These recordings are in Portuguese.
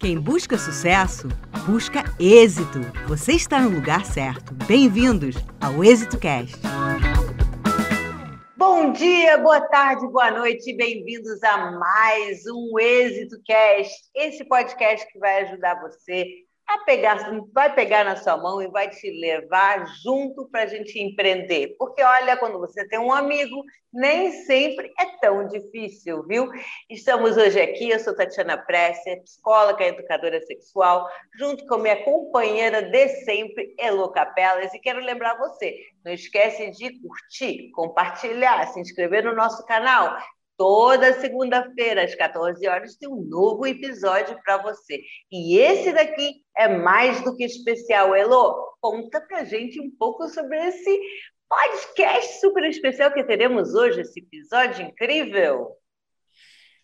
Quem busca sucesso, busca êxito. Você está no lugar certo. Bem-vindos ao Êxito Cast. Bom dia, boa tarde, boa noite, bem-vindos a mais um Êxito Cast. Esse podcast que vai ajudar você pegar, vai pegar na sua mão e vai te levar junto para a gente empreender. Porque, olha, quando você tem um amigo, nem sempre é tão difícil, viu? Estamos hoje aqui, eu sou Tatiana Presser, psicóloga e educadora sexual, junto com minha companheira de sempre, Elo Capelas, e quero lembrar você, não esquece de curtir, compartilhar, se inscrever no nosso canal, Toda segunda-feira, às 14 horas, tem um novo episódio para você. E esse daqui é mais do que especial. Elo, conta para gente um pouco sobre esse podcast super especial que teremos hoje, esse episódio incrível.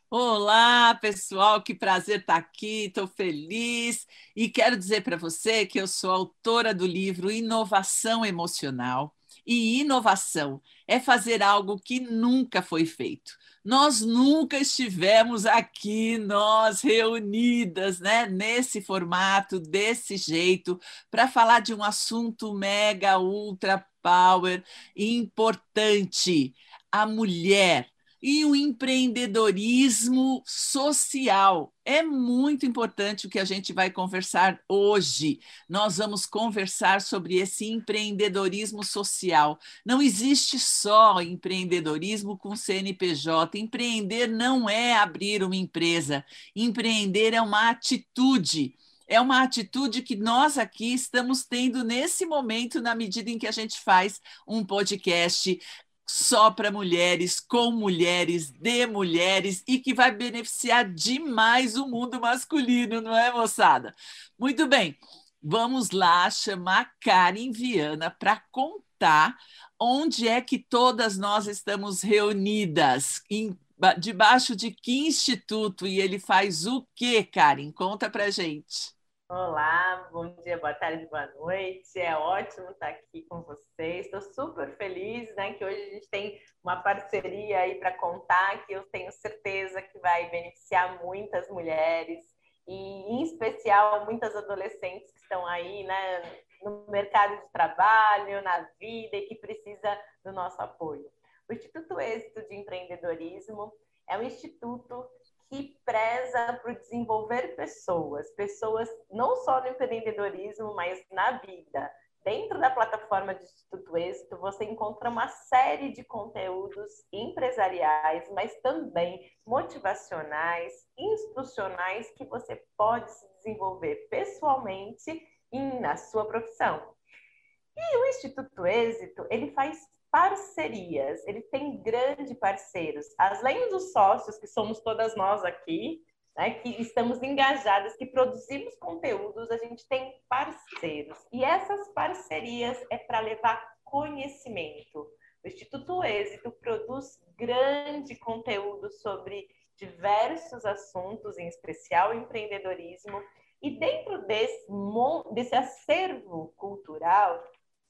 Olá, pessoal, que prazer estar aqui, estou feliz e quero dizer para você que eu sou autora do livro Inovação Emocional. E inovação é fazer algo que nunca foi feito. Nós nunca estivemos aqui, nós reunidas, né, nesse formato, desse jeito, para falar de um assunto mega, ultra power, importante: a mulher e o empreendedorismo social. É muito importante o que a gente vai conversar hoje. Nós vamos conversar sobre esse empreendedorismo social. Não existe só empreendedorismo com CNPJ. Empreender não é abrir uma empresa. Empreender é uma atitude é uma atitude que nós aqui estamos tendo nesse momento, na medida em que a gente faz um podcast só para mulheres, com mulheres, de mulheres e que vai beneficiar demais o mundo masculino, não é, moçada? Muito bem, vamos lá chamar Karen Viana para contar onde é que todas nós estamos reunidas, em, debaixo de que instituto e ele faz o quê, Karen? Conta para gente. Olá, bom dia, boa tarde, boa noite. É ótimo estar aqui com vocês. Estou super feliz, né, que hoje a gente tem uma parceria aí para contar que eu tenho certeza que vai beneficiar muitas mulheres e, em especial, muitas adolescentes que estão aí, né, no mercado de trabalho, na vida e que precisa do nosso apoio. O Instituto Êxito de Empreendedorismo é um instituto que preza por desenvolver pessoas, pessoas não só no empreendedorismo, mas na vida. Dentro da plataforma de Instituto Êxito, você encontra uma série de conteúdos empresariais, mas também motivacionais, institucionais, que você pode se desenvolver pessoalmente e na sua profissão. E o Instituto Êxito, ele faz parcerias, ele tem grandes parceiros. Além dos sócios, que somos todas nós aqui, né, que estamos engajadas, que produzimos conteúdos, a gente tem parceiros. E essas parcerias é para levar conhecimento. O Instituto Êxito produz grande conteúdo sobre diversos assuntos, em especial empreendedorismo. E dentro desse, desse acervo cultural,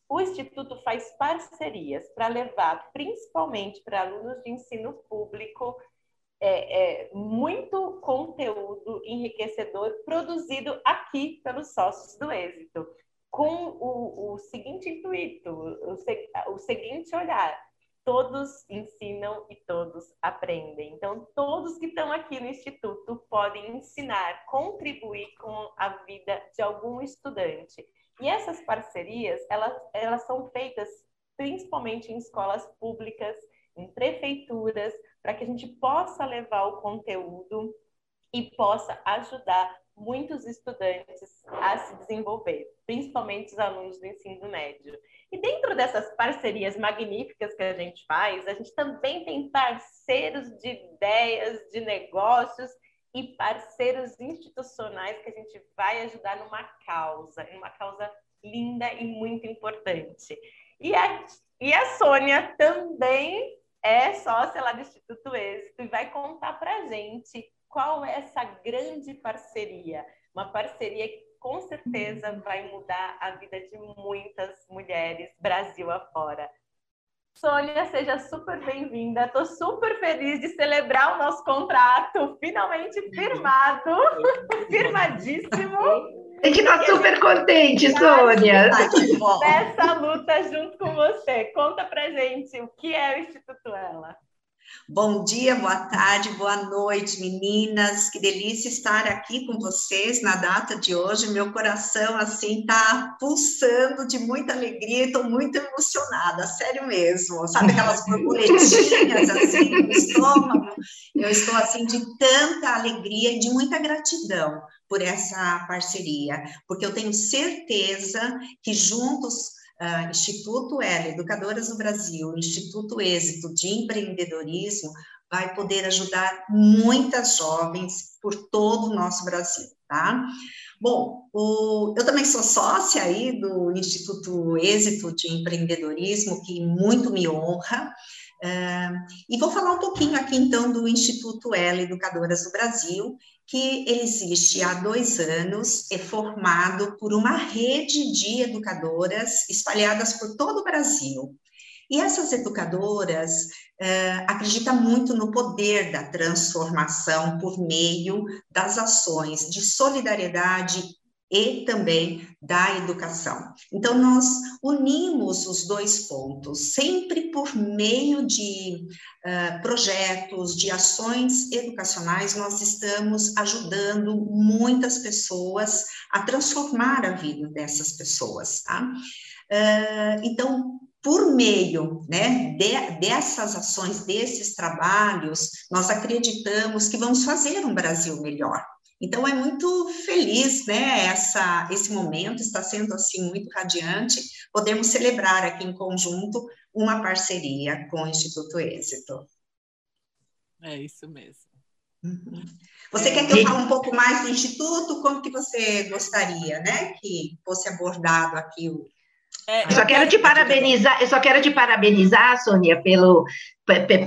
o Instituto faz parcerias para levar, principalmente para alunos de ensino público, é, é, muito conteúdo enriquecedor produzido aqui pelos sócios do êxito, com o, o seguinte intuito, o, o seguinte olhar: todos ensinam e todos aprendem. Então, todos que estão aqui no Instituto podem ensinar, contribuir com a vida de algum estudante. E essas parcerias, elas, elas são feitas principalmente em escolas públicas, em prefeituras, para que a gente possa levar o conteúdo e possa ajudar muitos estudantes a se desenvolver, principalmente os alunos do ensino médio. E dentro dessas parcerias magníficas que a gente faz, a gente também tem parceiros de ideias, de negócios e parceiros institucionais que a gente vai ajudar numa causa, uma causa linda e muito importante. E a, e a Sônia também é sócia lá do Instituto Êxito e vai contar para gente qual é essa grande parceria. Uma parceria que com certeza vai mudar a vida de muitas mulheres Brasil afora. Sônia, seja super bem-vinda. Estou super feliz de celebrar o nosso contrato, finalmente firmado, firmadíssimo. A gente está super contente, Sônia. Nessa luta junto com você. Conta pra gente o que é o Instituto Ela. Bom dia, boa tarde, boa noite, meninas. Que delícia estar aqui com vocês na data de hoje. Meu coração assim tá pulsando de muita alegria e estou muito emocionada, sério mesmo. Sabe aquelas borboletinhas assim no estômago? Eu estou assim de tanta alegria e de muita gratidão por essa parceria, porque eu tenho certeza que juntos uh, Instituto L, Educadoras do Brasil, Instituto Êxito de Empreendedorismo, vai poder ajudar muitas jovens por todo o nosso Brasil, tá? Bom, o, eu também sou sócia aí do Instituto Êxito de Empreendedorismo, que muito me honra, e vou falar um pouquinho aqui então do Instituto L Educadoras do Brasil, que ele existe há dois anos, é formado por uma rede de educadoras espalhadas por todo o Brasil. E essas educadoras uh, acreditam muito no poder da transformação por meio das ações de solidariedade e também da educação. Então, nós unimos os dois pontos, sempre por meio de uh, projetos, de ações educacionais, nós estamos ajudando muitas pessoas a transformar a vida dessas pessoas, tá? Uh, então, por meio né, de, dessas ações, desses trabalhos, nós acreditamos que vamos fazer um Brasil melhor. Então é muito feliz, né? Essa, esse momento está sendo assim muito radiante. Podemos celebrar aqui em conjunto uma parceria com o Instituto Êxito. É isso mesmo. Uhum. Você é, quer que eu fale um pouco mais do Instituto? Como que você gostaria, né, que fosse abordado aqui o, é, eu só quero te parabenizar, eu só quero te parabenizar, Sônia, pelo,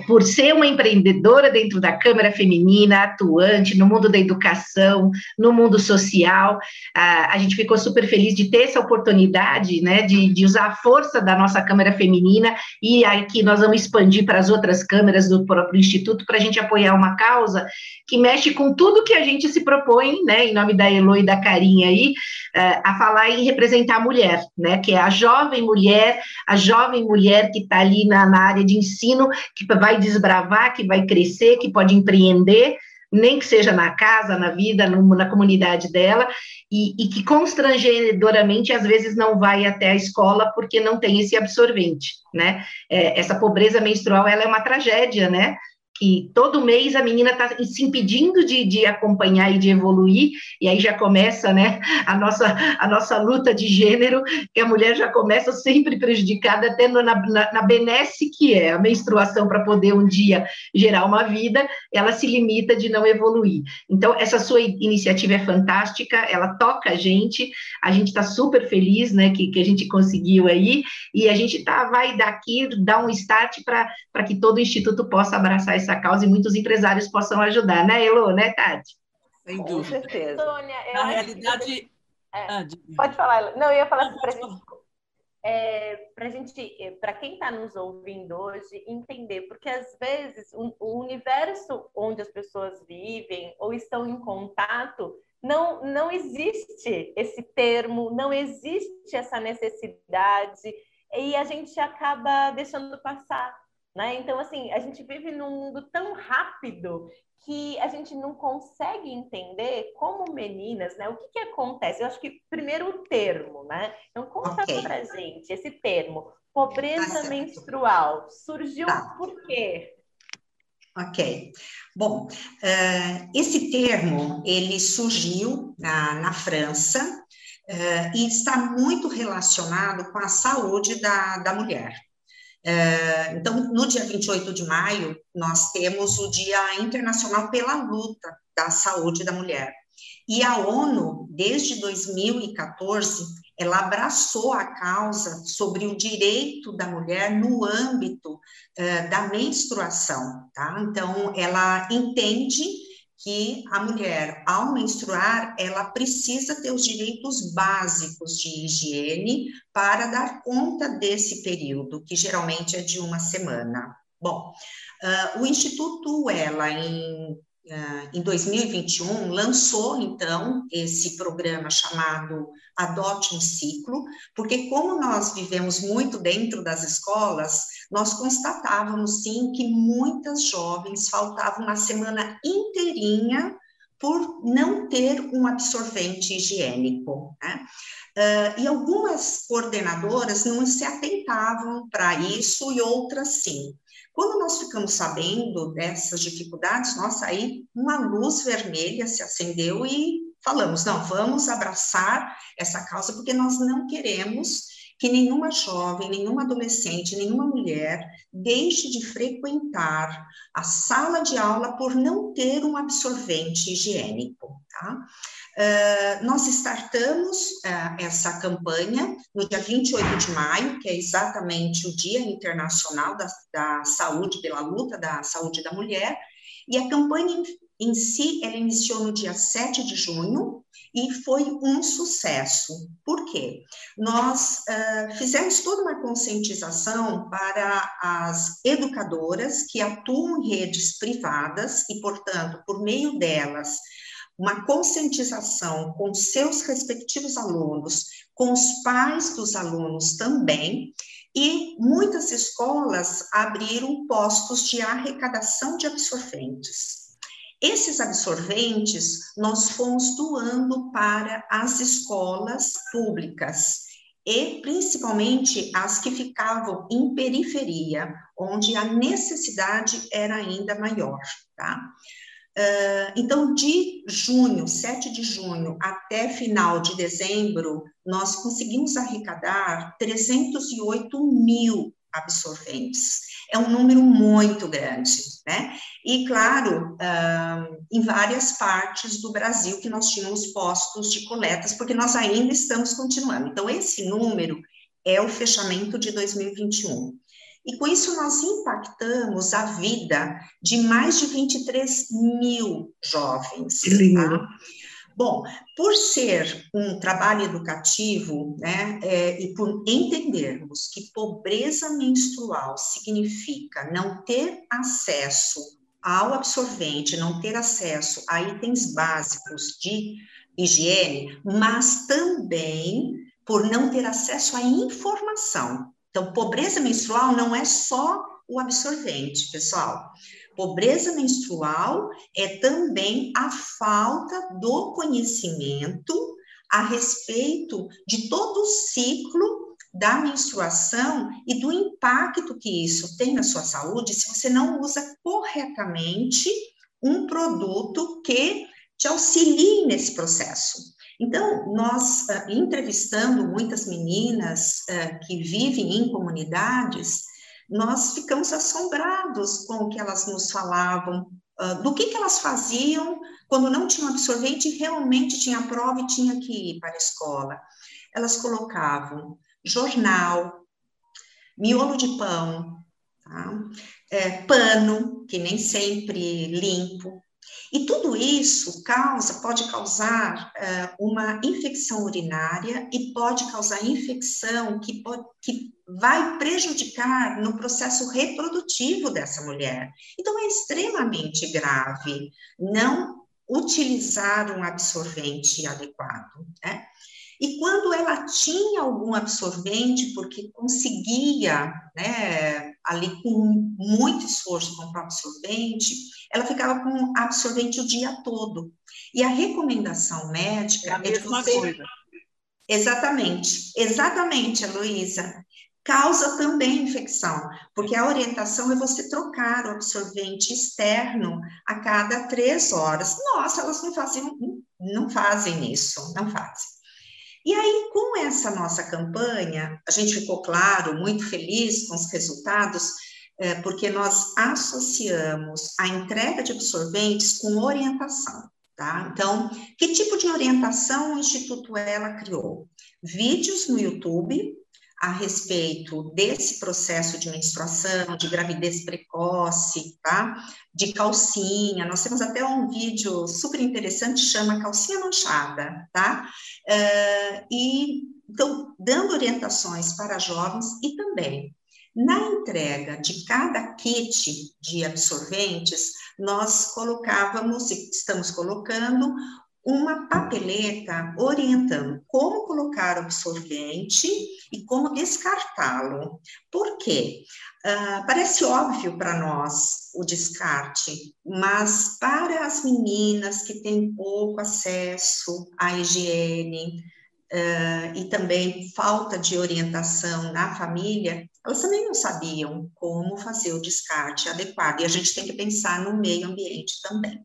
por ser uma empreendedora dentro da Câmara Feminina, atuante no mundo da educação, no mundo social. A, gente ficou super feliz de ter essa oportunidade, né, de, de usar a força da nossa Câmara Feminina e aqui nós vamos expandir para as outras câmaras do próprio Instituto para a gente apoiar uma causa que mexe com tudo que a gente se propõe, né, em nome da Elo e da Carinha aí, uh, a falar em representar a mulher, né, que é a jovem mulher, a jovem mulher que está ali na, na área de ensino que vai desbravar, que vai crescer, que pode empreender, nem que seja na casa, na vida, no, na comunidade dela, e, e, que constrangedoramente às vezes não vai até a escola porque não tem esse absorvente, né? É, essa pobreza menstrual ela é uma tragédia, né? Que todo mês a menina está se impedindo de, de acompanhar e de evoluir, e aí já começa né, a, nossa, a nossa luta de gênero, que a mulher já começa sempre prejudicada, até na, na, na benesse que é a menstruação para poder um dia gerar uma vida, ela se limita de não evoluir. Então, essa sua iniciativa é fantástica, ela toca a gente, a gente está super feliz né, que, que a gente conseguiu aí, e a gente tá, vai daqui dar um start para que todo o Instituto possa abraçar essa essa causa e muitos empresários possam ajudar, né, Elo, né, Tati? Sem dúvida. Com certeza. Sônia, Na realidade. É, ah, pode falar, não, eu ia falar assim para gente. É, para gente, para quem está nos ouvindo hoje, entender, porque às vezes o, o, universo onde as pessoas vivem ou estão em contato não, não existe esse termo, não existe essa necessidade e a gente acaba deixando passar. Né? Então, assim, a gente vive num mundo tão rápido que a gente não consegue entender como meninas, né? O que, que acontece? Eu acho que primeiro o termo, né? Então, conta okay. pra gente esse termo, pobreza tá menstrual. Surgiu tá. por quê? Ok. Bom, uh, esse termo, ele surgiu na, na França uh, e está muito relacionado com a saúde da, da mulher. É, então, no dia 28 de maio, nós temos o Dia Internacional pela Luta da Saúde da Mulher. E a ONU, desde 2014, ela abraçou a causa sobre o direito da mulher no âmbito uh, da menstruação, tá? Então, ela entende que a mulher, ao menstruar, ela precisa ter os direitos básicos de higiene para dar conta desse período, que geralmente é de uma semana. Bom, uh, o Instituto Ela, em Uh, em 2021, lançou então esse programa chamado Adote um Ciclo, porque, como nós vivemos muito dentro das escolas, nós constatávamos sim que muitas jovens faltavam uma semana inteirinha por não ter um absorvente higiênico. Né? Uh, e algumas coordenadoras não se atentavam para isso e outras sim. Quando nós ficamos sabendo dessas dificuldades, nossa, aí uma luz vermelha se acendeu e falamos: não, vamos abraçar essa causa, porque nós não queremos que nenhuma jovem, nenhuma adolescente, nenhuma mulher deixe de frequentar a sala de aula por não ter um absorvente higiênico, tá? Uh, nós startamos uh, essa campanha no dia 28 de maio, que é exatamente o Dia Internacional da, da Saúde, pela luta da saúde da mulher, e a campanha em, si, ela iniciou no dia 7 de junho, e foi um sucesso. Por quê? Nós uh, fizemos toda uma conscientização para as educadoras que atuam em redes privadas e, portanto, por meio delas, uma conscientização com seus respectivos alunos, com os pais dos alunos também, e muitas escolas abriram postos de arrecadação de absorventes. Esses absorventes nós fomos doando para as escolas públicas e principalmente as que ficavam em periferia, onde a necessidade era ainda maior, tá? Uh, então, de junho, 7 de junho, até final de dezembro, nós conseguimos arrecadar 308 mil absorventes. É um número muito grande, né? E, claro, uh, em várias partes do Brasil que nós tínhamos postos de coletas, porque nós ainda estamos continuando. Então, esse número é o fechamento de 2021. E com isso nós impactamos a vida de mais de 23 mil jovens. Que lindo. Tá? Bom, por ser um trabalho educativo, né, é, e por entendermos que pobreza menstrual significa não ter acesso ao absorvente, não ter acesso a itens básicos de higiene, mas também por não ter acesso à informação. Então, pobreza menstrual não é só o absorvente, pessoal. Pobreza menstrual é também a falta do conhecimento a respeito de todo o ciclo da menstruação e do impacto que isso tem na sua saúde se você não usa corretamente um produto que te auxilie nesse processo. Então, nós, uh, entrevistando muitas meninas uh, que vivem em comunidades, nós ficamos assombrados com o que elas nos falavam, uh, do que, que elas faziam quando não tinham absorvente realmente tinha prova e tinha que ir para a escola. Elas colocavam jornal, miolo de pão, tá? é, pano, que nem sempre limpo, e tudo isso causa, pode causar uh, uma infecção urinária e pode causar infecção que, que vai prejudicar no processo reprodutivo dessa mulher. Então, é extremamente grave não utilizar um absorvente adequado. Né? E quando ela tinha algum absorvente, porque conseguia, né, ali com muito esforço comprar absorvente, ela ficava com absorvente o dia todo. E a recomendação médica é, a é de você... coisa. Exatamente, exatamente, Heloísa. Causa também infecção, porque a orientação é você trocar o absorvente externo a cada três horas. Nossa, elas não fazem, não fazem isso, não fazem. E aí, com essa nossa campanha, a gente ficou, claro, muito feliz com os resultados, é, porque nós associamos a entrega de absorventes com orientação. Tá? Então, que tipo de orientação o Instituto Ela criou? Vídeos no YouTube, a respeito desse processo de menstruação, de gravidez precoce, tá? De calcinha. Nós temos até um vídeo super interessante, chama Calcinha Manchada, tá? Uh, e então, dando orientações para jovens e também na entrega de cada kit de absorventes, nós colocávamos, estamos colocando, uma papeleta orientando como colocar o absorvente e como descartá-lo. Por quê? Uh, parece óbvio para nós o descarte, mas para as meninas que têm pouco acesso à higiene, uh, e também falta de orientação na família, elas também não sabiam como fazer o descarte adequado. E a gente tem que pensar no meio ambiente também.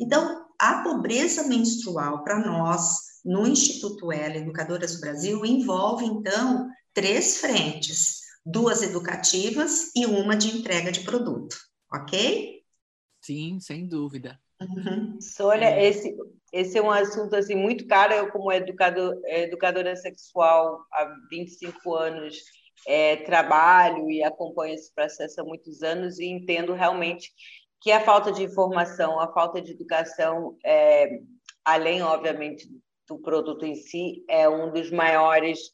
Então, a pobreza menstrual para nós, no Instituto Ela Educadoras do Brasil, envolve, então, três frentes: duas educativas e uma de entrega de produto, ok? Sim, sem dúvida. Uhum. Sônia, esse, esse é um assunto assim muito caro. Eu, como educador, educadora sexual há 25 anos, é, trabalho e acompanho esse processo há muitos anos e entendo realmente que a falta de informação, a falta de educação, é, além, obviamente, do produto em si, é um dos maiores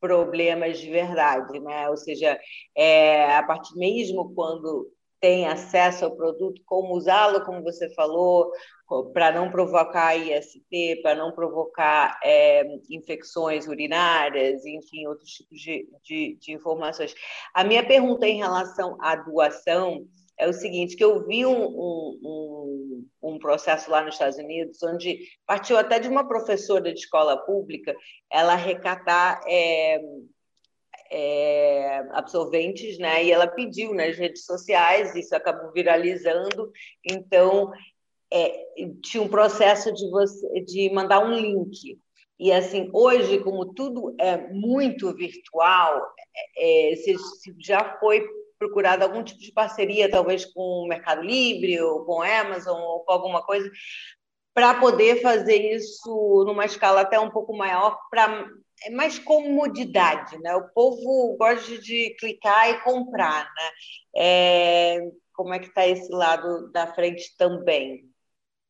problemas de verdade, né? Ou seja, é, a partir mesmo quando tem acesso ao produto, como usá-lo, como você falou, para não provocar IST, para não provocar é, infecções urinárias, enfim, outros tipos de, de, de, informações. A minha pergunta em relação à doação é o seguinte, que eu vi um, um, um, processo lá nos Estados Unidos, onde partiu até de uma professora de escola pública, ela recatar é, é, absorventes, né? E ela pediu nas redes sociais, isso acabou viralizando. Então, é, tinha um processo de você de mandar um link. E assim, hoje, como tudo é muito virtual, é, é se, se já foi procurado algum tipo de parceria, talvez com o Mercado Livre ou com a Amazon ou com alguma coisa, para poder fazer isso numa escala até um pouco maior, para é mais comodidade, né? O povo gosta de clicar e comprar, né? É, como é que está esse lado da frente também?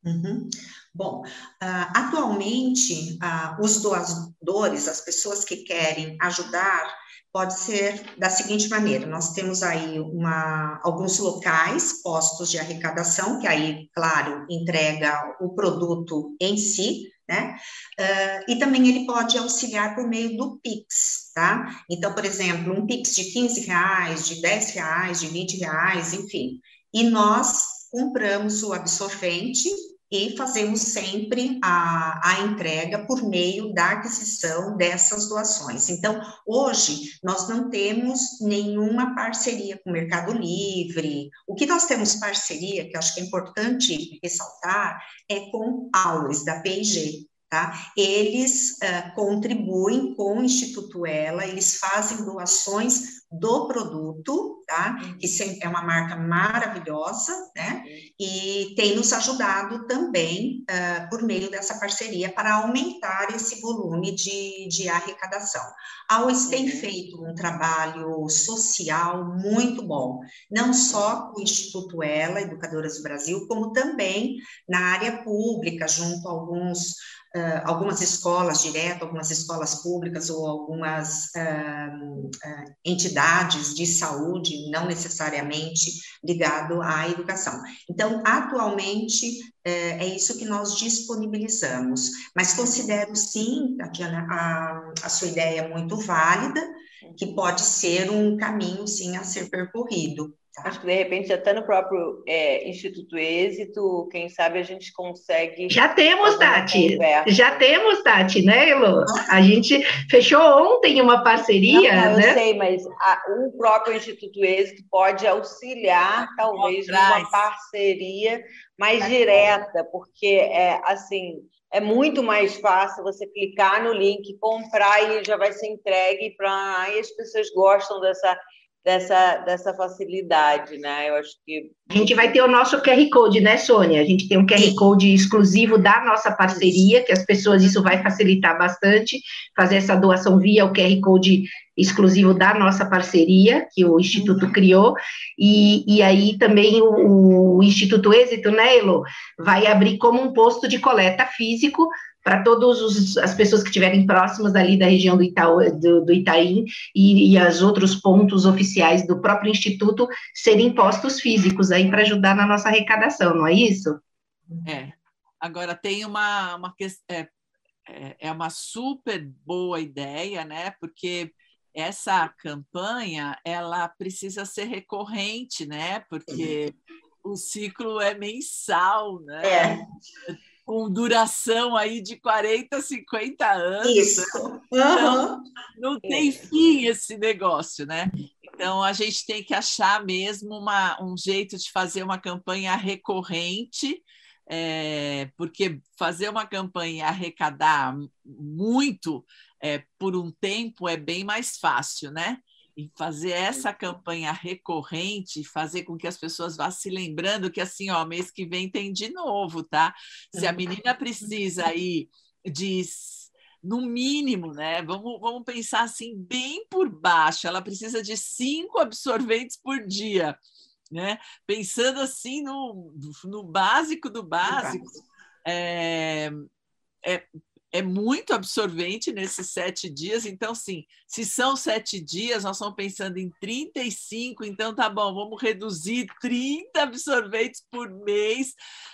Uhum. Bom, uh, atualmente, uh, os doadores, as pessoas que querem ajudar, pode ser da seguinte maneira: nós temos aí uma, alguns locais, postos de arrecadação, que aí, claro, entrega o produto em si, né? Uh, e também ele pode auxiliar por meio do Pix, tá? Então, por exemplo, um Pix de 15 reais, de 10 reais, de 20 reais, enfim. E nós compramos o absorvente e fazemos sempre a, a entrega por meio da aquisição dessas doações. Então, hoje, nós não temos nenhuma parceria com o Mercado Livre. O que nós temos parceria, que acho que é importante ressaltar, é com aulas da P&G, Tá? Eles uh, contribuem com o Instituto Ela, eles fazem doações do produto, tá? Uhum. Que é uma marca maravilhosa, né? E tem nos ajudado também uh, por meio dessa parceria para aumentar esse volume de, de arrecadação. A OIS tem uhum. feito um trabalho social muito bom, não só com o Instituto Ela, Educadoras do Brasil, como também na área pública, junto a alguns uh, algumas escolas direto, algumas escolas públicas ou algumas uh, uh, entidades de saúde, não necessariamente ligado à educação. Então, atualmente, é isso que nós disponibilizamos, mas considero sim, Tatiana, a, a sua ideia muito válida, que pode ser um caminho, sim, a ser percorrido. Acho que de repente até no próprio é, Instituto Êxito, quem sabe a gente consegue. Já temos, Tati. Conversa. Já temos, Tati, né, Elo? A gente fechou ontem uma parceria. Não, não, né? Eu sei, mas a, o próprio Instituto Êxito pode auxiliar, talvez, numa parceria mais direta, porque é assim. É muito mais fácil você clicar no link, comprar e já vai ser entregue para. Aí as pessoas gostam dessa dessa, dessa facilidade, né? Eu acho que. A gente vai ter o nosso QR Code, né, Sônia? A gente tem um QR Code exclusivo da nossa parceria, que as pessoas, isso vai facilitar bastante, fazer essa doação via o QR Code exclusivo da nossa parceria, que o Instituto uhum. criou, e, e aí também o, o Instituto Êxito, né, Elo, vai abrir como um posto de coleta físico para todas as pessoas que estiverem próximas ali da região do, Itaú, do, do Itaim e, e os outros pontos oficiais do próprio Instituto serem postos físicos aí para ajudar na nossa arrecadação, não é isso? É. Agora tem uma, uma é, é, é uma super boa ideia, né? Porque essa campanha ela precisa ser recorrente, né? Porque o ciclo é mensal, né? É com duração aí de 40, 50 anos. Né? Isso. Uhum. Então, não tem fim esse negócio, né? Então, a gente tem que achar mesmo uma, um jeito de fazer uma campanha recorrente, é, porque fazer uma campanha e arrecadar muito é, por um tempo é bem mais fácil, né? E fazer essa campanha recorrente, fazer com que as pessoas vá se lembrando que assim, ó, mês que vem tem de novo, tá? Se a menina precisa aí de no mínimo, né? Vamos, vamos pensar assim, bem por baixo, ela precisa de cinco absorventes por dia, né? Pensando assim no, no básico do básico. É, é, é muito absorvente nesses sete dias. Então, sim, se são sete dias, nós estamos pensando em 35, então tá bom, vamos reduzir 30 absorventes por mês,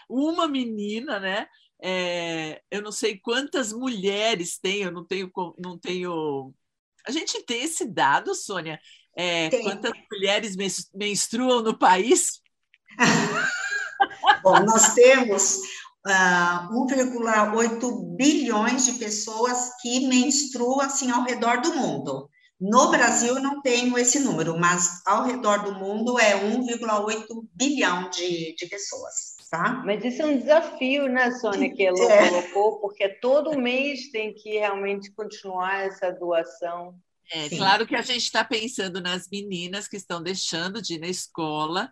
uma menina, né? É, eu não sei quantas mulheres tem, eu não tenho, não tenho. A gente tem esse dado, Sônia? É, quantas mulheres menstruam no país? Bom, nós temos uh, ah, 1,8 bilhões de pessoas que menstruam assim ao redor do mundo. No Brasil não tenho esse número, mas ao redor do mundo é 1,8 bilhão de, de pessoas. Tá? Mas isso é um desafio, né, Sônia, que ela é. colocou, porque todo mês tem que realmente continuar essa doação. É, claro que a gente está pensando nas meninas que estão deixando de ir na escola,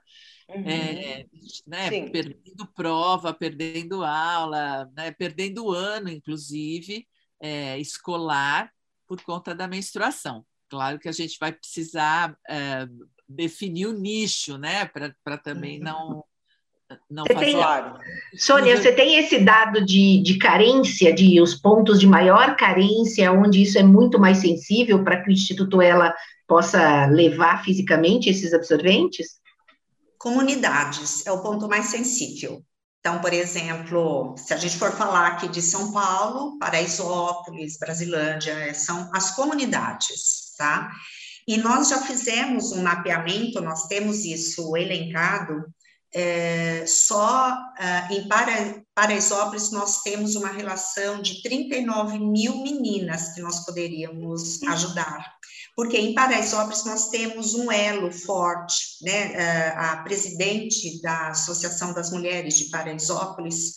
Uhum. É, né, perdendo prova, perdendo aula, né, perdendo ano, inclusive, é, escolar, por conta da menstruação. Claro que a gente vai precisar é, definir o nicho, né, para também uhum. não. Não você tem, Sônia, você tem esse dado de, de carência, de os pontos de maior carência, onde isso é muito mais sensível para que o Instituto ela possa levar fisicamente esses absorventes? Comunidades é o ponto mais sensível. Então, por exemplo, se a gente for falar aqui de São Paulo, Paraisópolis, Brasilândia, é, são as comunidades, tá? E nós já fizemos um mapeamento, nós temos isso elencado, é, só uh, em Para, Paraisópolis nós temos uma relação de 39 mil meninas que nós poderíamos ajudar porque em Paraisópolis nós temos um elo forte, né? Eh, a presidente da Associação das Mulheres de Paraisópolis,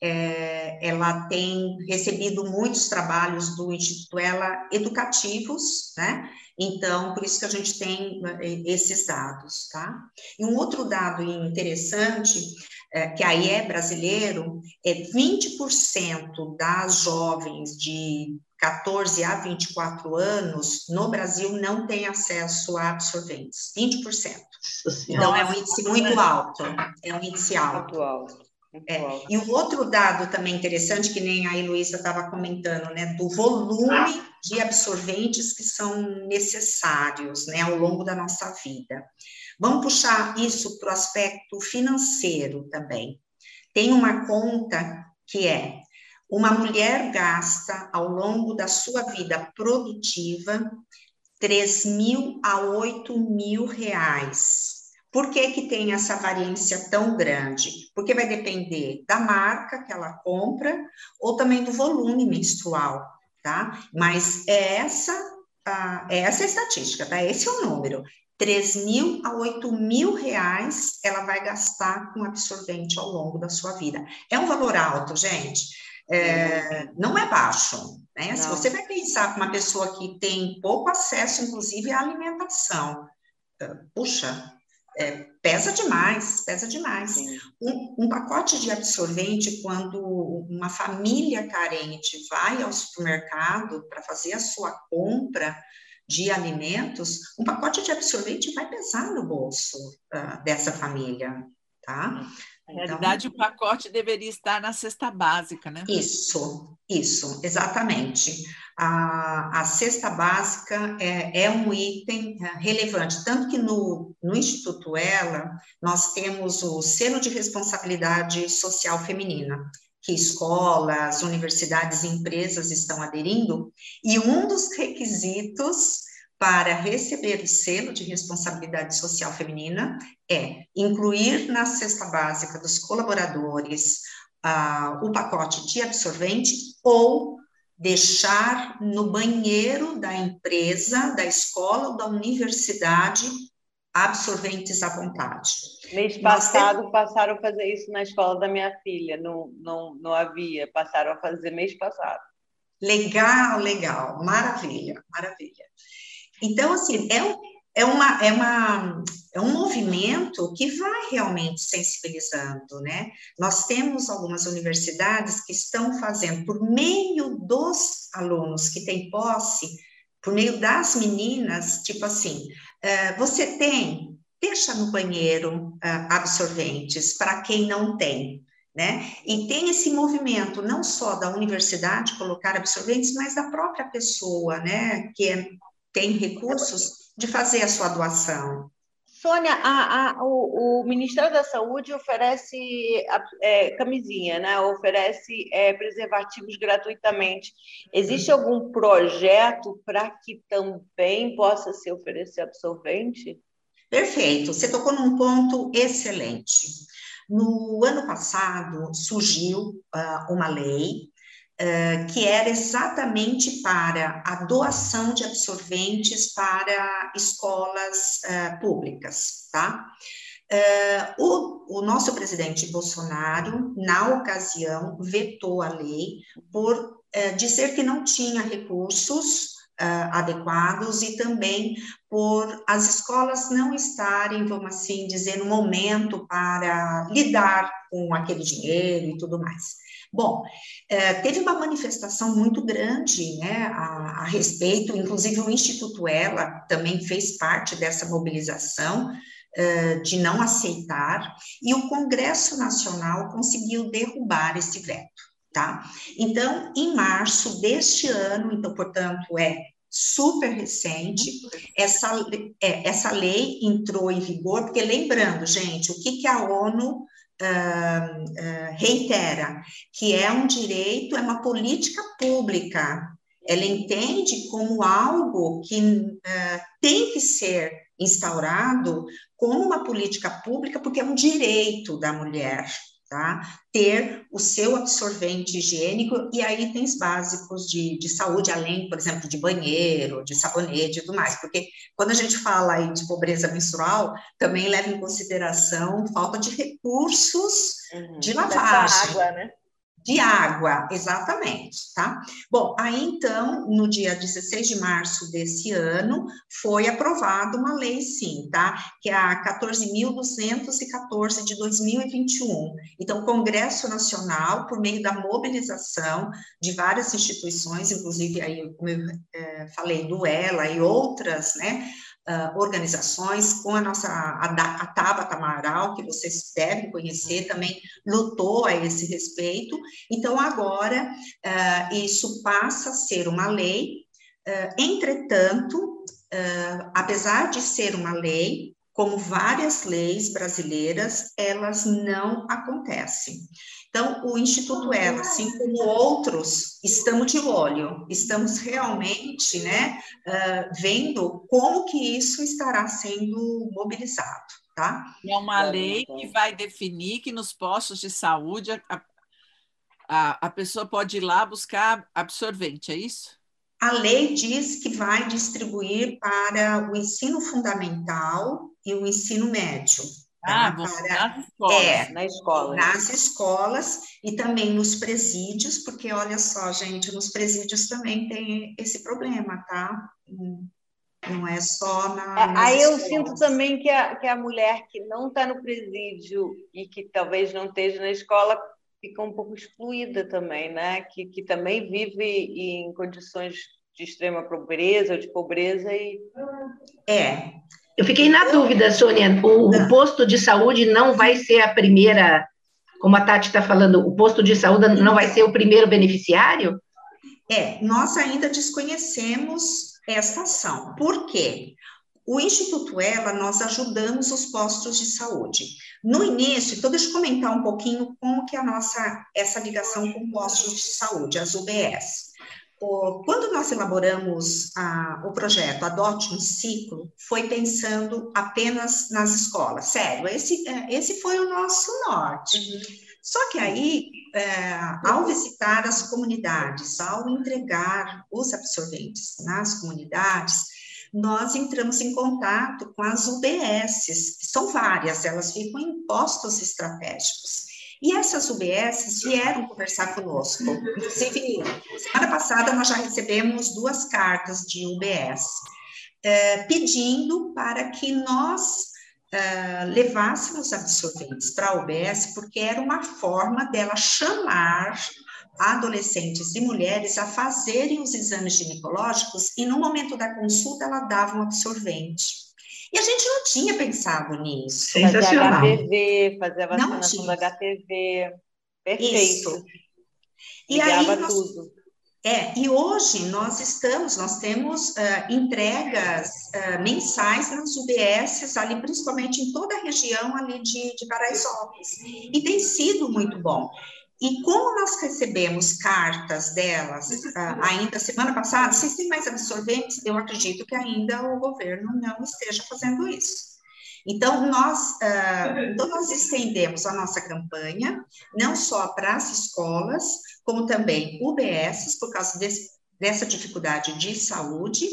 é, ela tem recebido muitos trabalhos do Instituto Ela educativos, né? Então, por isso que a gente tem eh, esses dados, tá? E um outro dado interessante, é, que aí é brasileiro, é 20% das jovens de 14 a 24 anos, no Brasil, não tem acesso a absorventes, 20%. Então, é um índice muito alto, é um índice alto. É. E o outro dado também interessante, que nem a Heloísa estava comentando, né, do volume de absorventes que são necessários, né, ao longo da nossa vida. Vamos puxar isso para o aspecto financeiro também. Tem uma conta que é uma mulher gasta ao longo da sua vida produtiva 3 mil a 8 mil reais. Por que, que tem essa variância tão grande? Porque vai depender da marca que ela compra ou também do volume menstrual, tá? Mas é essa, a, é essa a estatística, tá? Esse é o número. 3 mil a 8 mil reais ela vai gastar com absorvente ao longo da sua vida. É um valor alto, gente é, não é baixo. Né? Se você vai pensar com uma pessoa que tem pouco acesso, inclusive, à alimentação, puxa, é, pesa demais, pesa demais. Um, um, pacote de absorvente, quando uma família carente vai ao supermercado para fazer a sua compra de alimentos, um pacote de absorvente vai pesar no bolso uh, dessa família, tá? Na então, realidade, o pacote deveria estar na cesta básica, né? Isso, isso, exatamente. A, a cesta básica é, é um item é, relevante, tanto que no, no Instituto Ela, nós temos o selo de responsabilidade social feminina, que escolas, universidades e empresas estão aderindo, e um dos requisitos para receber o selo de responsabilidade social feminina é incluir na cesta básica dos colaboradores uh, o pacote de absorvente ou deixar no banheiro da empresa, da escola ou da universidade absorventes à vontade. Mês passado passaram a fazer isso na escola da minha filha, não, não, não havia, passaram a fazer mês passado. Legal, legal, maravilha, maravilha. Então, assim, é, é, uma, é, uma, é um movimento que vai realmente sensibilizando, né? Nós temos algumas universidades que estão fazendo, por meio dos alunos que têm posse, por meio das meninas, tipo assim, uh, você tem, deixa no banheiro uh, absorventes para quem não tem. Né? E tem esse movimento não só da universidade colocar absorventes, mas da própria pessoa, né? Que é tem recursos de fazer a sua doação. Sônia, a, a, o, o, Ministério da Saúde oferece é, camisinha, né? oferece é, preservativos gratuitamente. Existe algum projeto para que também possa se oferecer absorvente? Perfeito, você tocou num ponto excelente. No ano passado surgiu uh, uma lei que era exatamente para a doação de absorventes para escolas uh, públicas, tá? Uh, o, o, nosso presidente Bolsonaro, na ocasião, vetou a lei por dizer que não tinha recursos adequados e também por as escolas não estarem, vamos assim dizer, no momento para lidar com aquele dinheiro e tudo mais. Bom, é, teve uma manifestação muito grande né, a, a, respeito, inclusive o Instituto Ela também fez parte dessa mobilização é, de não aceitar, e o Congresso Nacional conseguiu derrubar esse veto. Tá? Então, em março deste ano, então, portanto, é super recente, essa, é, essa lei entrou em vigor, porque lembrando, gente, o que, que a ONU uh, reitera que é um direito, é uma política pública. Ela entende como algo que uh, tem que ser instaurado como uma política pública, porque é um direito da mulher tá? Ter o seu absorvente higiênico e aí itens básicos de, de saúde, além, por exemplo, de banheiro, de sabonete e tudo mais, porque quando a gente fala aí de pobreza menstrual, também leva em consideração falta de recursos uhum, de lavagem. água, né? De água, exatamente, tá? Bom, aí então, no dia 16 de março desse ano, foi aprovada uma lei, sim, tá? Que é a 14.214 de 2021. Então, o Congresso Nacional, por meio da mobilização de várias instituições, inclusive aí, como eu é, falei, do ELA e outras, né? Uh, organizações, com a nossa a, a Tabata Amaral, que vocês devem conhecer, também lutou a esse respeito. Então, agora, uh, isso passa a ser uma lei, uh, entretanto, apesar de ser uma lei, como várias leis brasileiras, elas não acontecem. Então, o Instituto Ela, assim como outros, estamos de olho, estamos realmente né, uh, vendo como que isso estará sendo mobilizado. Tá? É uma lei que vai definir que nos postos de saúde a, a, a pessoa pode ir lá buscar absorvente, é isso? A lei diz que vai distribuir para o ensino fundamental e o ensino médio. Ah, para, nas escolas. É, na escola. Nas escolas e também nos presídios, porque olha só, gente, nos presídios também tem esse problema, tá? não é só na. É, aí eu sinto também que a, que a mulher que não está no presídio e que talvez não esteja na escola fica um pouco excluída também, né? Que, que também vive em condições de extrema pobreza ou de pobreza e. É. Eu fiquei na dúvida, Sônia. O, o posto de saúde não vai ser a primeira, como a Tati está falando, o posto de saúde não vai ser o primeiro beneficiário? É, nós ainda desconhecemos esta ação. Por quê? O Instituto Ela, nós ajudamos os postos de saúde. No início, então deixa eu comentar um pouquinho como que é a nossa, essa ligação com postos de saúde, as UBS. Quando nós elaboramos a, o projeto Adote um Ciclo, foi pensando apenas nas escolas. Sério, esse, é, esse foi o nosso norte. Uhum. Só que aí, é, ao visitar as comunidades, ao entregar os absorventes nas comunidades, nós entramos em contato com as UBSs, que são várias, elas ficam em postos estratégicos. E essas UBSs vieram conversar conosco. Inclusive, semana passada nós já recebemos duas cartas de UBS, é, pedindo para que nós uh, levássemos absorventes para a UBS, porque era uma forma dela chamar adolescentes e mulheres a fazerem os exames ginecológicos e no momento da consulta ela dava um absorvente. E a gente não tinha pensado nisso. Sensacional. Fazer HPV, fazer a vacinação do HPV. Perfeito. Isso. E Ligava aí nós, tudo. É, e hoje nós estamos, nós temos uh, entregas uh, mensais nas UBSs, ali principalmente em toda a região ali de, de Paraisópolis, e tem sido muito bom. E como nós recebemos cartas delas uh, ainda semana passada, vocês têm mais absorventes? Eu acredito que ainda o governo não esteja fazendo isso. Então, nós, uh, então nós estendemos a nossa campanha, não só para as escolas, como também UBS, por causa desse, dessa dificuldade de saúde,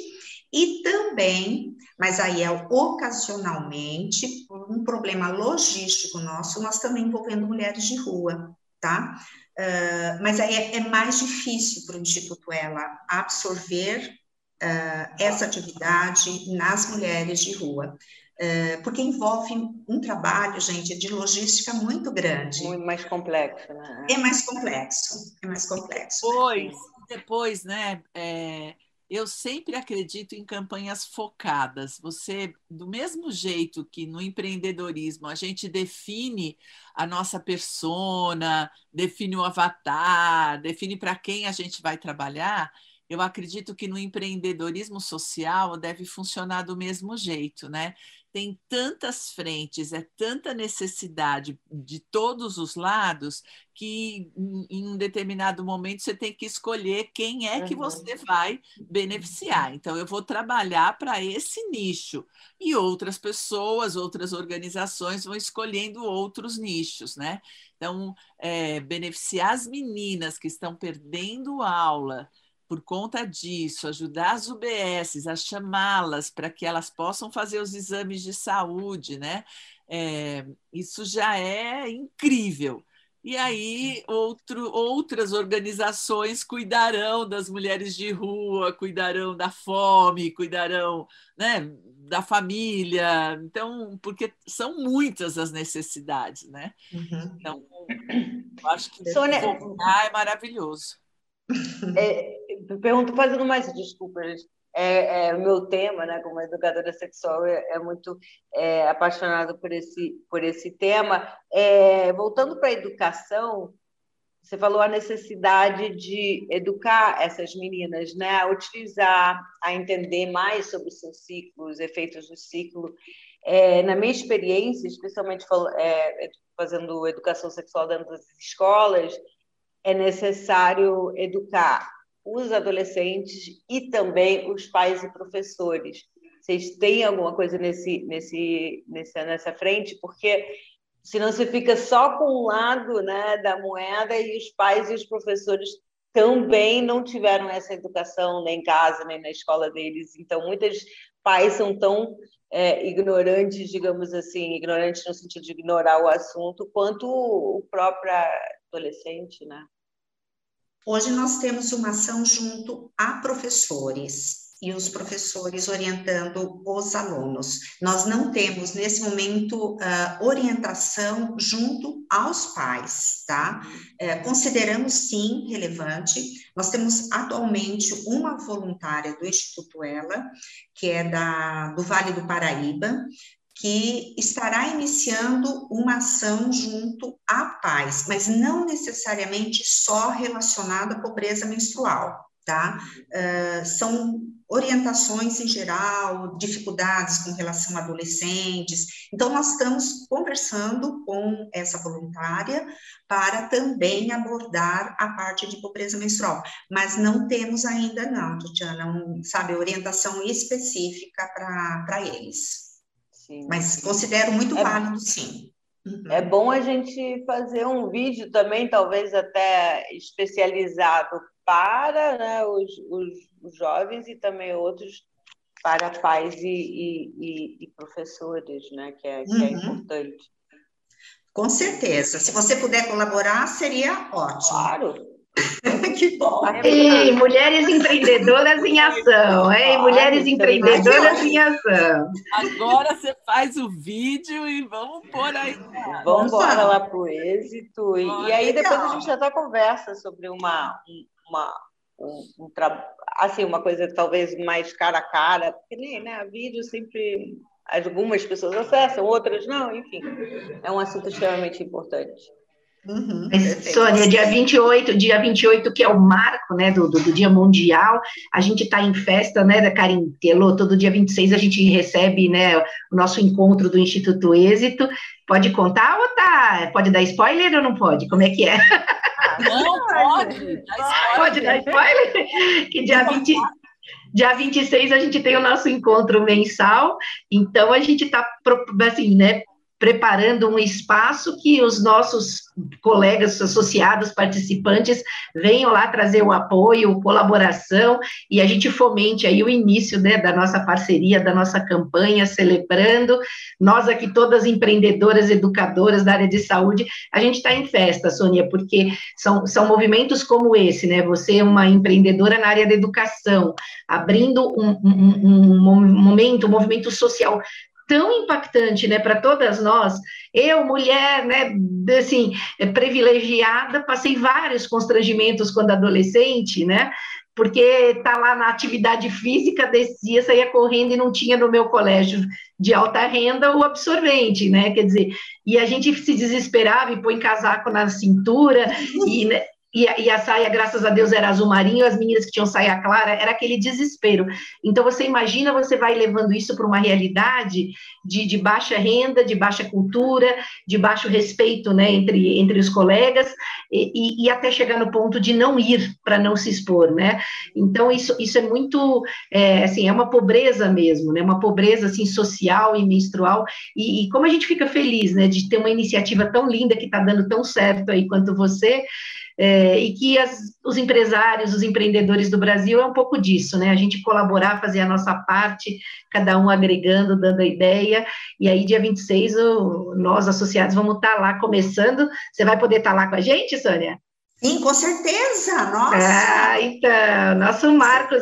e também, mas aí é ocasionalmente, por um problema logístico nosso, nós também envolvendo mulheres de rua, tá? Uh, mas aí é, é mais difícil para o Instituto Ela absorver uh, essa atividade nas mulheres de rua. É, porque envolve um trabalho, gente, de logística muito grande. Muito mais complexo, né? É mais complexo, é mais complexo. Depois, depois né, é, eu sempre acredito em campanhas focadas. Você, do mesmo jeito que no empreendedorismo a gente define a nossa persona, define o avatar, define para quem a gente vai trabalhar, eu acredito que no empreendedorismo social deve funcionar do mesmo jeito, né? Tem tantas frentes, é tanta necessidade de todos os lados que em um determinado momento você tem que escolher quem é que você vai beneficiar. Então, eu vou trabalhar para esse nicho e outras pessoas, outras organizações vão escolhendo outros nichos, né? Então, é, beneficiar as meninas que estão perdendo aula por conta disso, ajudar as UBSs a chamá-las para que elas possam fazer os exames de saúde, né? É, isso já é incrível. E aí outro, outras organizações cuidarão das mulheres de rua, cuidarão da fome, cuidarão né, da família. Então, porque são muitas as necessidades, né? Uhum. Então, eu acho que Sônia... é maravilhoso. É, pergunto fazendo mais desculpas. É, é, o meu tema, né, como educadora sexual, é, é muito é, apaixonado por esse, por esse tema. É, voltando para a educação, você falou a necessidade de educar essas meninas, né, a utilizar, a entender mais sobre os seus ciclos, os efeitos do ciclo. É, na minha experiência, especialmente é, fazendo educação sexual dentro das escolas, é necessário educar os adolescentes e também os pais e professores. Vocês têm alguma coisa nesse, nesse, nessa, nessa frente? Porque senão você fica só com um lado né, da moeda e os pais e os professores também não tiveram essa educação nem em casa, nem na escola deles. Então, muitos pais são tão é, ignorantes, digamos assim, ignorantes no sentido de ignorar o assunto, quanto o próprio adolescente, né? Hoje nós temos uma ação junto a professores. e os professores orientando os alunos. Nós não temos, nesse momento, uh, orientação junto aos pais, tá? Uh, consideramos, sim, relevante. Nós temos atualmente uma voluntária do Instituto Ela, que é da, do Vale do Paraíba, que estará iniciando uma ação junto a pais, mas não necessariamente só relacionada à pobreza menstrual, tá? Uh, são orientações em geral, dificuldades com relação a adolescentes. Então, nós estamos conversando com essa voluntária para também abordar a parte de pobreza menstrual, mas não temos ainda não, Tatiana, um, sabe, orientação específica para eles. Sim. Mas considero muito é, válido, sim. Uhum. É bom a gente fazer um vídeo também, talvez até especializado para né, os, os, os, jovens e também outros para pais e, e, e, professores, né, que é, que é uhum. é importante. Com certeza. Se você puder colaborar, seria ótimo. Claro. que bom. Ei, mulheres empreendedoras em ação, hein? Mulheres empreendedoras em ação. Agora você faz o vídeo e vamos por aí. Vamos embora lá para o êxito. E, e aí depois a gente até conversa sobre uma, uma um, um assim, uma coisa talvez mais cara a cara, porque nem, né, vídeo sempre algumas pessoas acessam, outras não, enfim. É um assunto extremamente importante. Uhum, Mas, Sônia, dia 28, dia 28, que é o marco né, do, do, do Dia Mundial, a gente está em festa, né, da Karim Telô, todo dia 26 a gente recebe né, o nosso encontro do Instituto Êxito. Pode contar ou tá? Pode dar spoiler ou não pode? Como é que é? Não, pode. Pode dar spoiler? Que dia 20, Dia 26 a gente tem o nosso encontro mensal, então a gente está assim, né, preparando um espaço que os nossos colegas associados, participantes, venham lá trazer o apoio, colaboração, e a gente fomente aí o início né, da nossa parceria, da nossa campanha, celebrando. Nós aqui, todas empreendedoras, educadoras da área de saúde, a gente está em festa, Sônia, porque são, são movimentos como esse, né? Você é uma empreendedora na área da educação, abrindo um, um, um momento, um movimento social tão impactante, né, para todas nós. Eu, mulher, né, assim, privilegiada, passei vários constrangimentos quando adolescente, né, porque tá lá na atividade física, descia, saía correndo e não tinha no meu colégio de alta renda o absorvente, né, quer dizer, e a gente se desesperava e põe casaco na cintura, e, né, e a, e a, saia, graças a Deus, era azul marinho, as meninas que tinham saia clara, era aquele desespero. Então, você imagina, você vai levando isso para uma realidade de, de, baixa renda, de baixa cultura, de baixo respeito né, entre, entre os colegas, e, e até chegar no ponto de não ir para não se expor, né? Então, isso, isso é muito, é, assim, é uma pobreza mesmo, né? Uma pobreza, assim, social e menstrual, e, e como a gente fica feliz, né, de ter uma iniciativa tão linda que está dando tão certo aí quanto você, é, e que as, os empresários, os empreendedores do Brasil é um pouco disso, né? A gente colaborar, fazer a nossa parte, cada um agregando, dando a ideia, e aí dia 26 o, nós associados vamos estar lá começando. Você vai poder estar lá com a gente, Sônia? Sim, com certeza, nossa. Ah, então, nosso marco,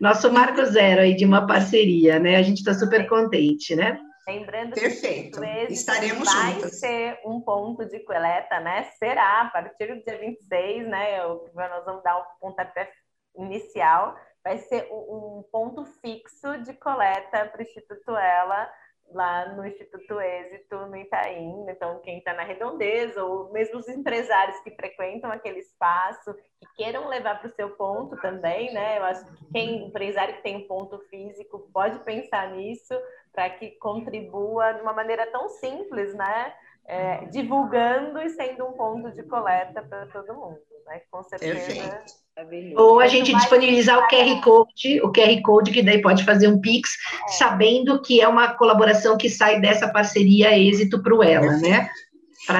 nosso marco zero aí de uma parceria, né? A gente está super contente, né? Lembrando Perfeito. que estaremos vai juntas. ser um ponto de coleta, né? Será a partir do dia 26, né? Nós vamos dar o pontapé inicial. Vai ser um ponto fixo de coleta para o Instituto Ela lá no Instituto Êxito, no Itaim. Então, quem está na redondeza, ou mesmo os empresários que frequentam aquele espaço, que queiram levar para o seu ponto também, né? Eu acho que quem empresário que tem um ponto físico pode pensar nisso para que contribua de uma maneira tão simples, né? É, divulgando e sendo um ponto de coleta para todo mundo, né? Com certeza. Perfeito. Ou a gente disponibilizar o QR Code, o QR Code que daí pode fazer um Pix, é. sabendo que é uma colaboração que sai dessa parceria êxito para o Ela, né?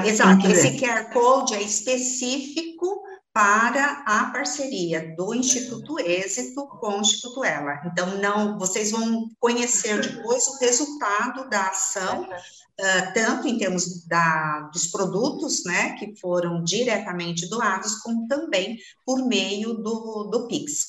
Exato, esse QR Code é específico para a parceria do Instituto Êxito com o Instituto Ela. Então, não, vocês vão conhecer depois o resultado da ação uh, tanto em termos da, dos produtos, né, que foram diretamente doados, como também por meio do, do Pix.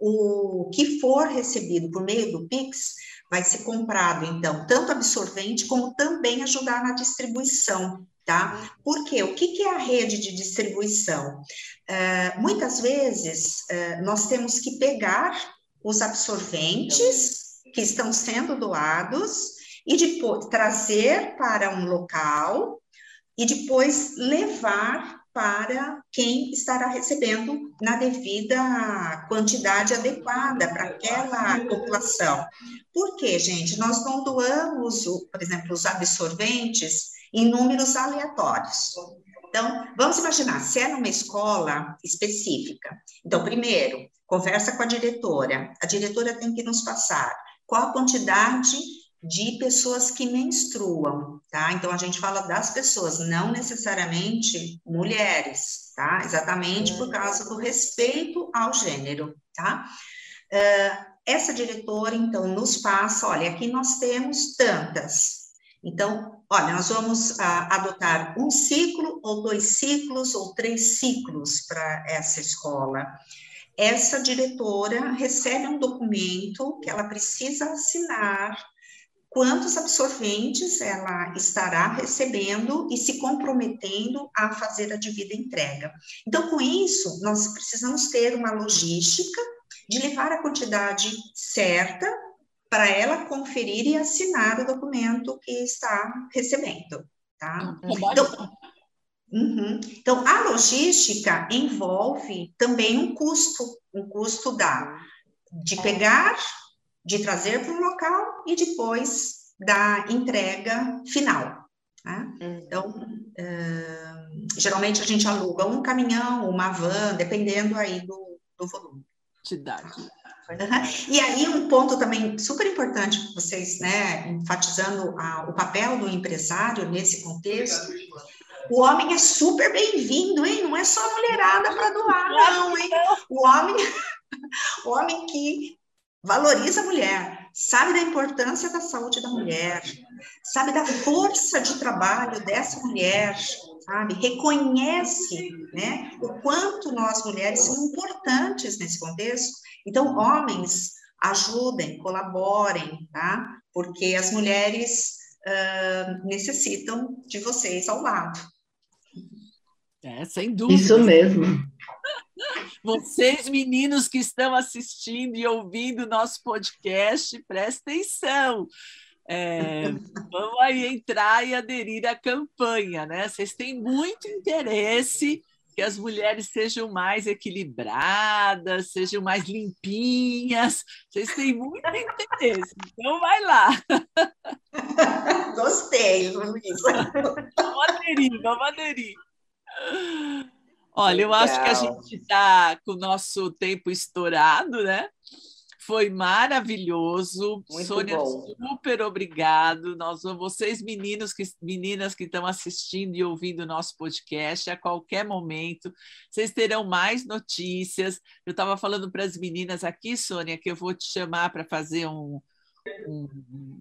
o que for recebido por meio do Pix vai ser comprado, então, tanto absorvente como também ajudar na distribuição, tá? Porque o que, que é a rede de distribuição? Uh, muitas vezes uh, nós temos que pegar os absorventes que estão sendo doados e depois trazer para um local e depois levar para quem estará recebendo na devida quantidade adequada para aquela população. Por quê, gente? Nós não doamos, por exemplo, os absorventes em números aleatórios. Então, vamos imaginar, se é numa escola específica. Então, primeiro, conversa com a diretora. A diretora tem que nos passar qual a quantidade de pessoas que menstruam, tá? Então a gente fala das pessoas, não necessariamente mulheres, tá? Exatamente por causa do respeito ao gênero, tá? Uh, essa diretora, então, nos passa, olha, aqui nós temos tantas. Então, olha, nós vamos uh, adotar um ciclo, ou dois ciclos, ou três ciclos para essa escola. Essa diretora recebe um documento que ela precisa assinar quantos absorventes ela estará recebendo e se comprometendo a fazer a devida entrega. Então, com isso, nós precisamos ter uma logística de levar a quantidade certa para ela conferir e assinar o documento que está recebendo, tá? Então, uhum. então a logística envolve também um custo, um custo da de pegar de trazer para o local e depois da entrega final. Né? Uhum. Então, uh, geralmente a gente aluga um caminhão, uma van, dependendo aí do, do volume. Quantidade. E aí um ponto também super importante vocês, né, enfatizando a, o papel do empresário nesse contexto, o homem é super bem-vindo, hein? Não é só mulherada para doar, não, hein? O homem, o homem que valoriza a mulher, sabe da importância da saúde da mulher, sabe da força de trabalho dessa mulher, sabe? Reconhece, né, o quanto nós mulheres somos importantes nesse contexto. Então, homens, ajudem, colaborem, tá? Porque as mulheres uh, necessitam de vocês ao lado. É, sem dúvida. Isso mesmo. Vocês, meninos que estão assistindo e ouvindo nosso podcast, prestem atenção. É, vamos aí entrar e aderir à campanha, né? Vocês têm muito interesse que as mulheres sejam mais equilibradas, sejam mais limpinhas. Vocês têm muito interesse, então vai lá. Gostei, Luísa. Vamos aderir, vamos aderir. Olha, eu acho que a gente está com o nosso tempo estourado, né? Foi maravilhoso. Muito Sônia, bom. super obrigado. Nós, vocês, meninos que, meninas que estão assistindo e ouvindo o nosso podcast, a qualquer momento, vocês terão mais notícias. Eu estava falando para as meninas aqui, Sônia, que eu vou te chamar para fazer um, um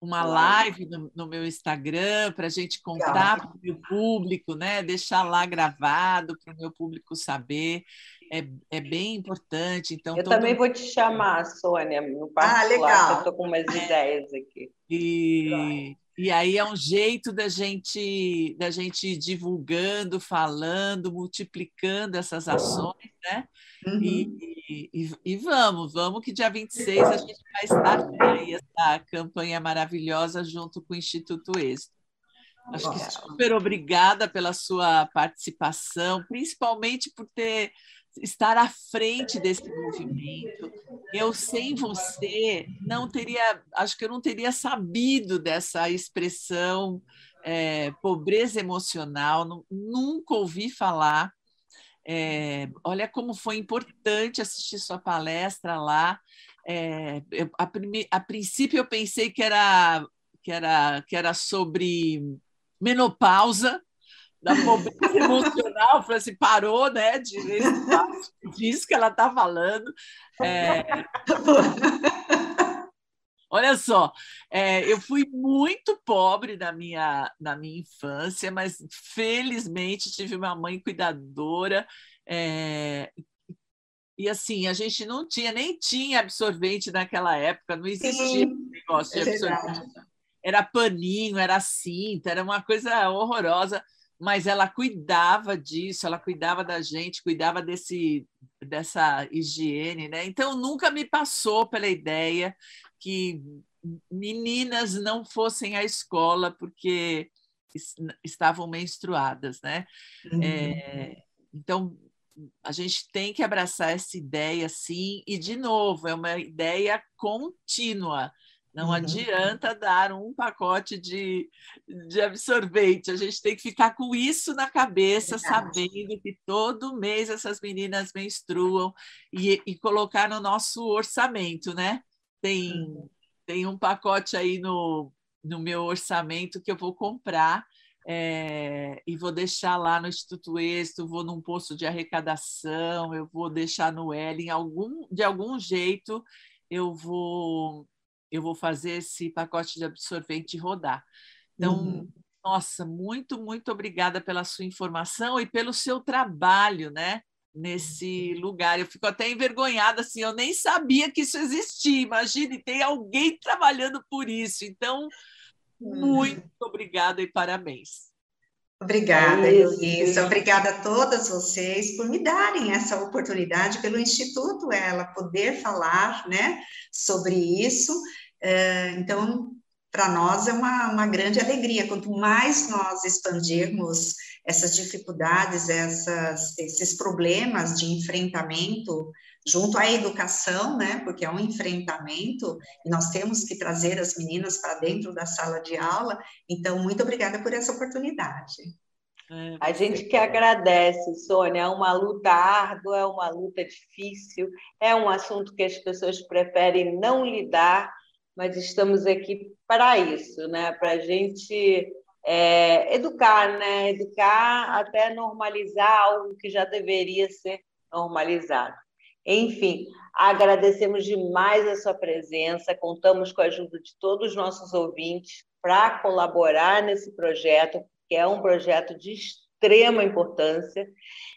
uma live no, no meu Instagram para a gente contar para o meu público, né? deixar lá gravado para o meu público saber. É, é bem importante. Então, eu todo... também vou te chamar, Sônia, no particular, ah, legal. eu estou com umas ideias aqui. E, e aí é um jeito da gente da gente ir divulgando, falando, multiplicando essas ações, né? Uhum. E, e, e, vamos, vamos que dia 26 a gente vai estar aí essa campanha maravilhosa junto com o Instituto Êxito. Acho que super obrigada pela sua participação, principalmente por ter estar à frente desse movimento. Eu sem você não teria, acho que eu não teria sabido dessa expressão é, pobreza emocional, nunca ouvi falar. É, olha como foi importante assistir sua palestra lá. É, eu, a, a, princípio eu pensei que era que era que era sobre menopausa, da pobreza emocional, falei assim, parou, né, de disso que ela está falando. É... Olha só, é, eu fui muito pobre na minha, na minha infância, mas felizmente tive uma mãe cuidadora é, e assim, a gente não tinha, nem tinha absorvente naquela época, não existia Sim, negócio de é verdade. absorvente. Era paninho, era cinta, era uma coisa horrorosa, mas ela cuidava disso, ela cuidava da gente, cuidava desse, dessa higiene, né? Então nunca me passou pela ideia que meninas não fossem à escola porque es- estavam menstruadas, né? Uhum. É, então, a gente tem que abraçar essa ideia, sim, e, de novo, é uma ideia contínua. Não Uhum. adianta dar um pacote de, de absorvente, a gente tem que ficar com isso na cabeça, sabendo que todo mês essas meninas menstruam e, e colocar no nosso orçamento, né? Tem, Uhum. tem um pacote aí no, no meu orçamento que eu vou comprar é, e vou deixar lá no Instituto Êxito, vou num posto de arrecadação, eu vou deixar no L, em algum, de algum jeito eu vou eu vou fazer esse pacote de absorvente rodar. Então, Uhum. nossa, muito, muito obrigada pela sua informação e pelo seu trabalho, né? Nesse lugar. Eu fico até envergonhada, assim, eu nem sabia que isso existia. Imagine, tem alguém trabalhando por isso. Então, muito obrigada e parabéns. Obrigada. Heloísa. Obrigada a todas vocês por me darem essa oportunidade, pelo Instituto ela poder falar, né, sobre isso. É, Então, para nós é uma, uma grande alegria. Quanto mais nós expandirmos essas dificuldades, essas, esses problemas de enfrentamento junto à educação, né, porque é um enfrentamento, e nós temos que trazer as meninas para dentro da sala de aula, então, muito obrigada por essa oportunidade. É, A gente que agradece, Sônia. É uma luta árdua, é uma luta difícil, é um assunto que as pessoas preferem não lidar, mas estamos aqui para isso, né? Para a gente é, educar, né? Educar até normalizar algo que já deveria ser normalizado. Enfim, agradecemos demais a sua presença, contamos com a ajuda de todos os nossos ouvintes para colaborar nesse projeto, que é um projeto de extrema importância.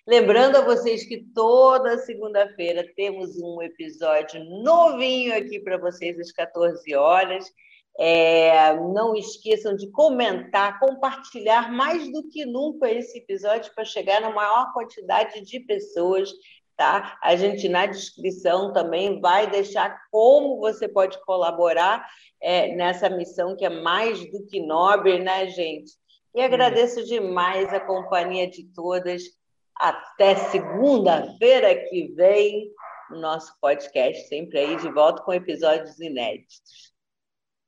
Lembrando a vocês que toda segunda-feira temos um episódio novinho aqui para vocês às 14 horas. É, não esqueçam de comentar, compartilhar mais do que nunca esse episódio para chegar na maior quantidade de pessoas. Tá? A gente na descrição também vai deixar como você pode colaborar é, nessa missão que é mais do que nobre, né, gente? E agradeço demais a companhia de todas. Até segunda-feira que vem, o nosso podcast sempre aí de volta com episódios inéditos.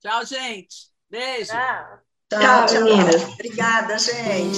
Tchau, gente. Beijo. Tchau. Tchau, Tchau, meninas. Obrigada, gente.